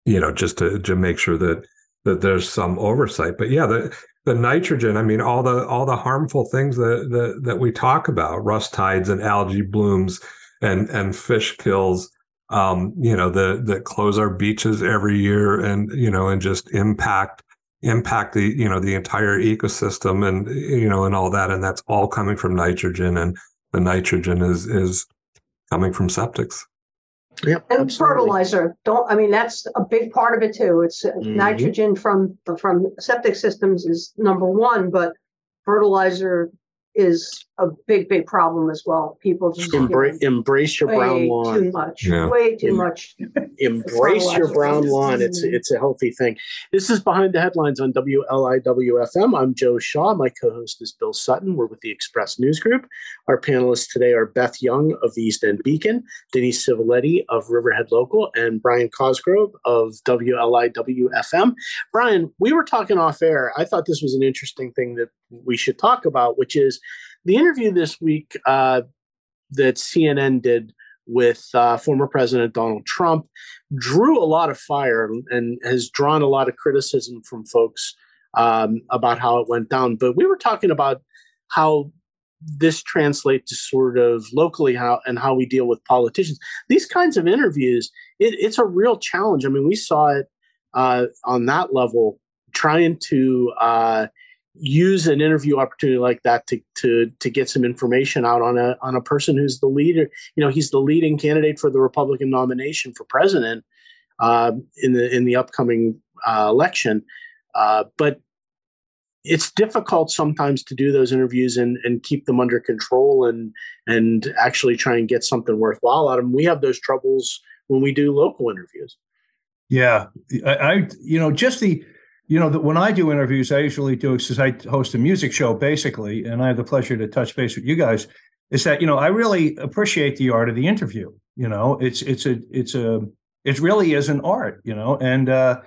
you know just to to make sure that that there's some oversight. But yeah the the nitrogen i mean all the all the harmful things that that, that we talk about rust tides and algae blooms and and fish kills um you know the that close our beaches every year and you know and just impact impact the you know the entire ecosystem and you know and all that. And that's all coming from nitrogen and the nitrogen is is coming from septics yeah And absolutely. fertilizer, don't, I mean, that's a big part of it too. It's uh, Mhm. nitrogen from, from septic systems is number one, but fertilizer is a big, big problem as well. People just. give Embra- embrace your brown way lawn Too much, Yeah. way too Em- much. embrace your brown lawn. It's it's a healthy thing. This is behind the headlines on WLIWFM. I'm Joe Shaw. My co-host is Bill Sutton. We're with the Express News Group. Our panelists today are Beth Young of the East End Beacon, Denise Civiletti of Riverhead Local, and Brian Cosgrove of WLIWFM. Brian, we were talking off air. I thought this was an interesting thing that we should talk about, which is the interview this week uh, that CNN did with uh, former President Donald Trump drew a lot of fire and has drawn a lot of criticism from folks um, about how it went down. But we were talking about how this translates to sort of locally how and how we deal with politicians. These kinds of interviews, it, it's a real challenge. I mean, we saw it uh, on that level, trying to uh, use an interview opportunity like that to to to get some information out on a on a person who's the leader. You know, he's the leading candidate for the Republican nomination for president uh, in the in the upcoming uh, election. Uh, but it's difficult sometimes to do those interviews and, and keep them under control and and actually try and get something worthwhile out of them. We have those troubles when we do local interviews. Yeah, I, I you know just the you know that when I do interviews, I usually do because I host a music show basically, and I have the pleasure to touch base with you guys. Is that you know I really appreciate the art of the interview. You know, it's it's a it's a it really is an art. You know, and uh,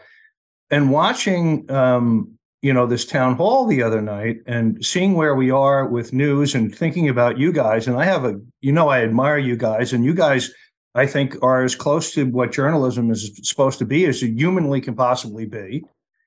and watching um, you know this town hall the other night and seeing where we are with news and thinking about you guys, and I have a you know I admire you guys, and you guys I think are as close to what journalism is supposed to be as humanly can possibly be.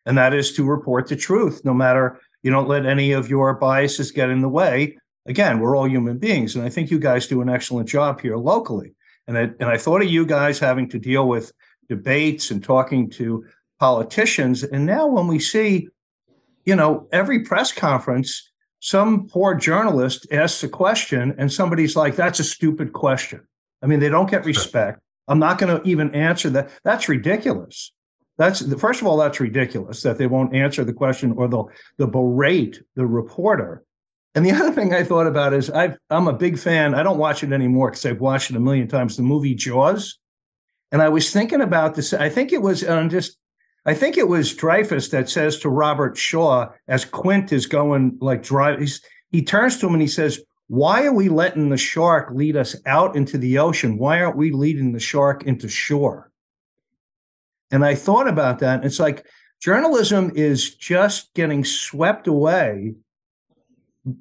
And that is to report the truth, no matter you don't let any of your biases get in the way. Again, we're all human beings. And I think you guys do an excellent job here locally. And I, and I thought of you guys having to deal with debates and talking to politicians. And now when we see, you know, every press conference, some poor journalist asks a question and somebody's like, that's a stupid question. I mean, they don't get respect. I'm not going to even answer that. That's ridiculous. That's first of all, that's ridiculous that they won't answer the question or they'll they'll berate the reporter. And the other thing I thought about is I've, I'm a big fan. I don't watch it anymore because I've watched it a million times. The movie Jaws, and I was thinking about this. I think it was um, just. I think it was Dreyfuss that says to Robert Shaw as Quint is going like drive. He turns to him and he says, why are we letting the shark lead us out into the ocean? Why aren't we leading the shark into shore? And I thought about that. It's like journalism is just getting swept away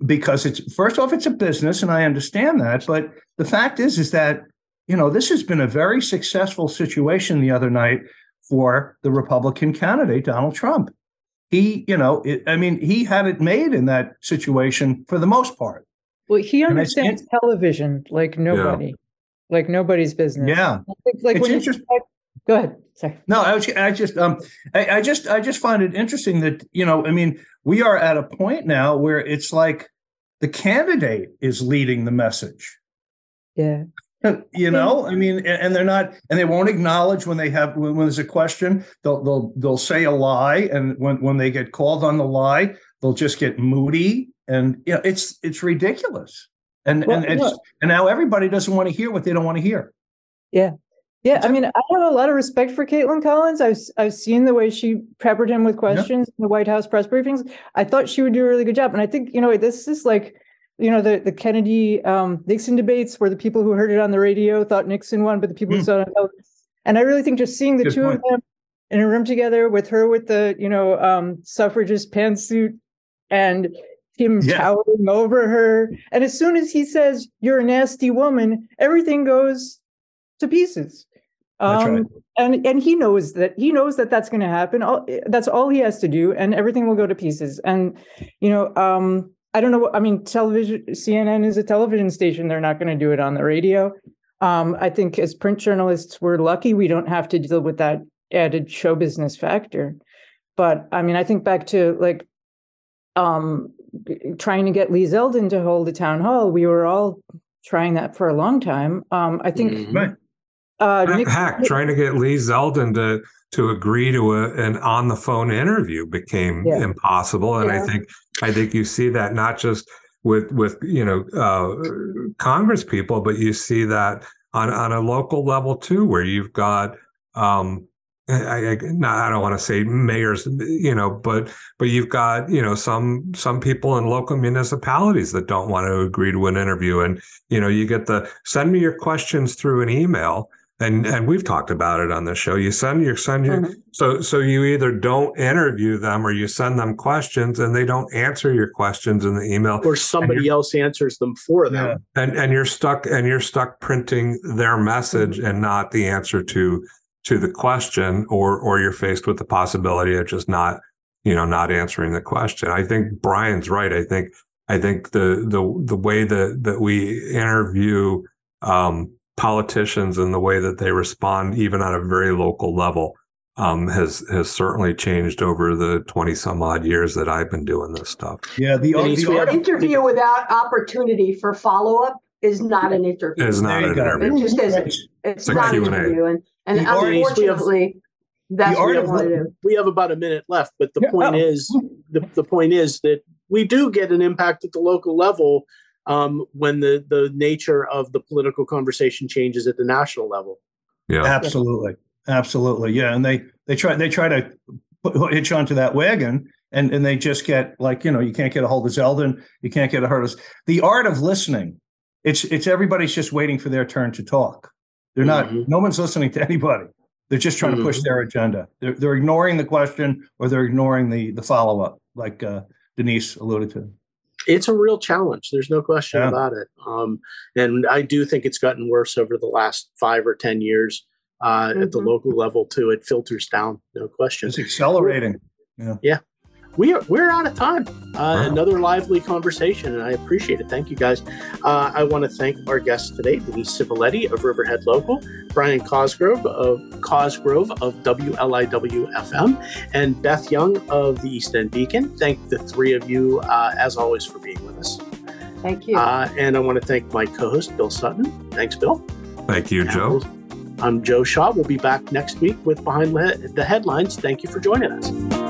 because it's first off, it's a business, and I understand that. But the fact is, is that you know this has been a very successful situation the other night for the Republican candidate Donald Trump. He, you know, it, I mean, he had it made in that situation for the most part. Well, he understands television like nobody, like nobody's business. Yeah. Like, like It's when you interest- like, Go ahead. Sorry. No, I, was, I just, um, I, I just, I just find it interesting that you know, I mean, we are at a point now where it's like the candidate is leading the message. Yeah. You know, I mean, and they're not, and they won't acknowledge when they have when, when there's a question. They'll they'll they'll say a lie, and when when they get called on the lie, they'll just get moody, and you know, it's it's ridiculous. And Well, and it's, and now everybody doesn't want to hear what they don't want to hear. Yeah. Yeah, I mean, I have a lot of respect for Kaitlan Collins. I've I've seen the way she peppered him with questions in the White House press briefings. I thought she would do a really good job, and I think you know this is like, you know, the the Kennedy um, Nixon debates where the people who heard it on the radio thought Nixon won, but the people who Mm. saw it on. And I really think just seeing the Good two point. of them in a room together with her with the you know um, suffragist pantsuit and him Yeah. towering over her, and as soon as he says "You're a nasty woman," everything goes to pieces. That's Um, right. and and he knows that he knows that that's going to happen. All, that's all he has to do, and everything will go to pieces. And you know, um, I don't know. I mean, television. CNN is a television station. They're not going to do it on the radio. Um, I think as print journalists, we're lucky we don't have to deal with that added show business factor. But I mean, I think back to like um, trying to get Lee Zeldin to hold a town hall. We were all trying that for a long time. Um, I think Mhm. Uh, Nick- heck, trying to get Lee Zeldin to to agree to a, an on the phone interview became Yeah. impossible, and I think I think you see that not just with with you know uh, Congress people, but you see that on on a local level too, where you've got. Um, I, I, I don't want to say mayors, you know, but but you've got you know some some people in local municipalities that don't want to agree to an interview, and you know you get the send me your questions through an email, and and we've talked about it on the show. You send your send your Mhm. so so you either don't interview them or you send them questions and they don't answer your questions in the email, Or somebody else answers them for them. and and you're stuck and you're stuck printing their message and not the answer to to the question or or you're faced with the possibility of just not you know not answering the question i think brian's right i think i think the the the way that that we interview um politicians and the way that they respond even on a very local level um has has certainly changed over the 20 some odd years that i've been doing this stuff Yeah. The, Denise, the we have- Interview without opportunity for follow-up is not an interview. is not an interview It just isn't. It's- It's a not an Q&A. interview, and, and The we have- unfortunately, that's the what art of want to do. we have about a minute left, but the Yeah, point oh. is the, the point is that we do get an impact at the local level um, when the the nature of the political conversation changes at the national level. yeah Absolutely, absolutely, yeah. And they they try they try to put, hitch onto that wagon, and and they just get like you know you can't get a hold of Zeldin, you can't get a hold of the art of listening. It's it's everybody's just waiting for their turn to talk. They're not. Mhm. No one's listening to anybody. They're just trying to push Mhm. their agenda. They're they're ignoring the question or they're ignoring the the follow up, like uh, Denise alluded to. It's a real challenge. There's no question Yeah. about it. Um, and I do think it's gotten worse over the last five or ten years uh, at the Mhm. local level too. It filters down, no question. It's accelerating. We are we're out of time. Uh, Wow. Another lively conversation, and I appreciate it. Thank you guys. Uh, I want to thank our guests today, Denise Civiletti of Riverhead Local, Brian Cosgrove of Cosgrove of WLIW FM, and Beth Young of the East End Beacon. Thank the three of you, uh, as always, for being with us. Thank you. Uh, and I want to thank my co-host Bill Sutton. Thanks, Bill. thank you And joe I'm Joe Shaw. We'll be back next week with Behind the Headlines. Thank you for joining us.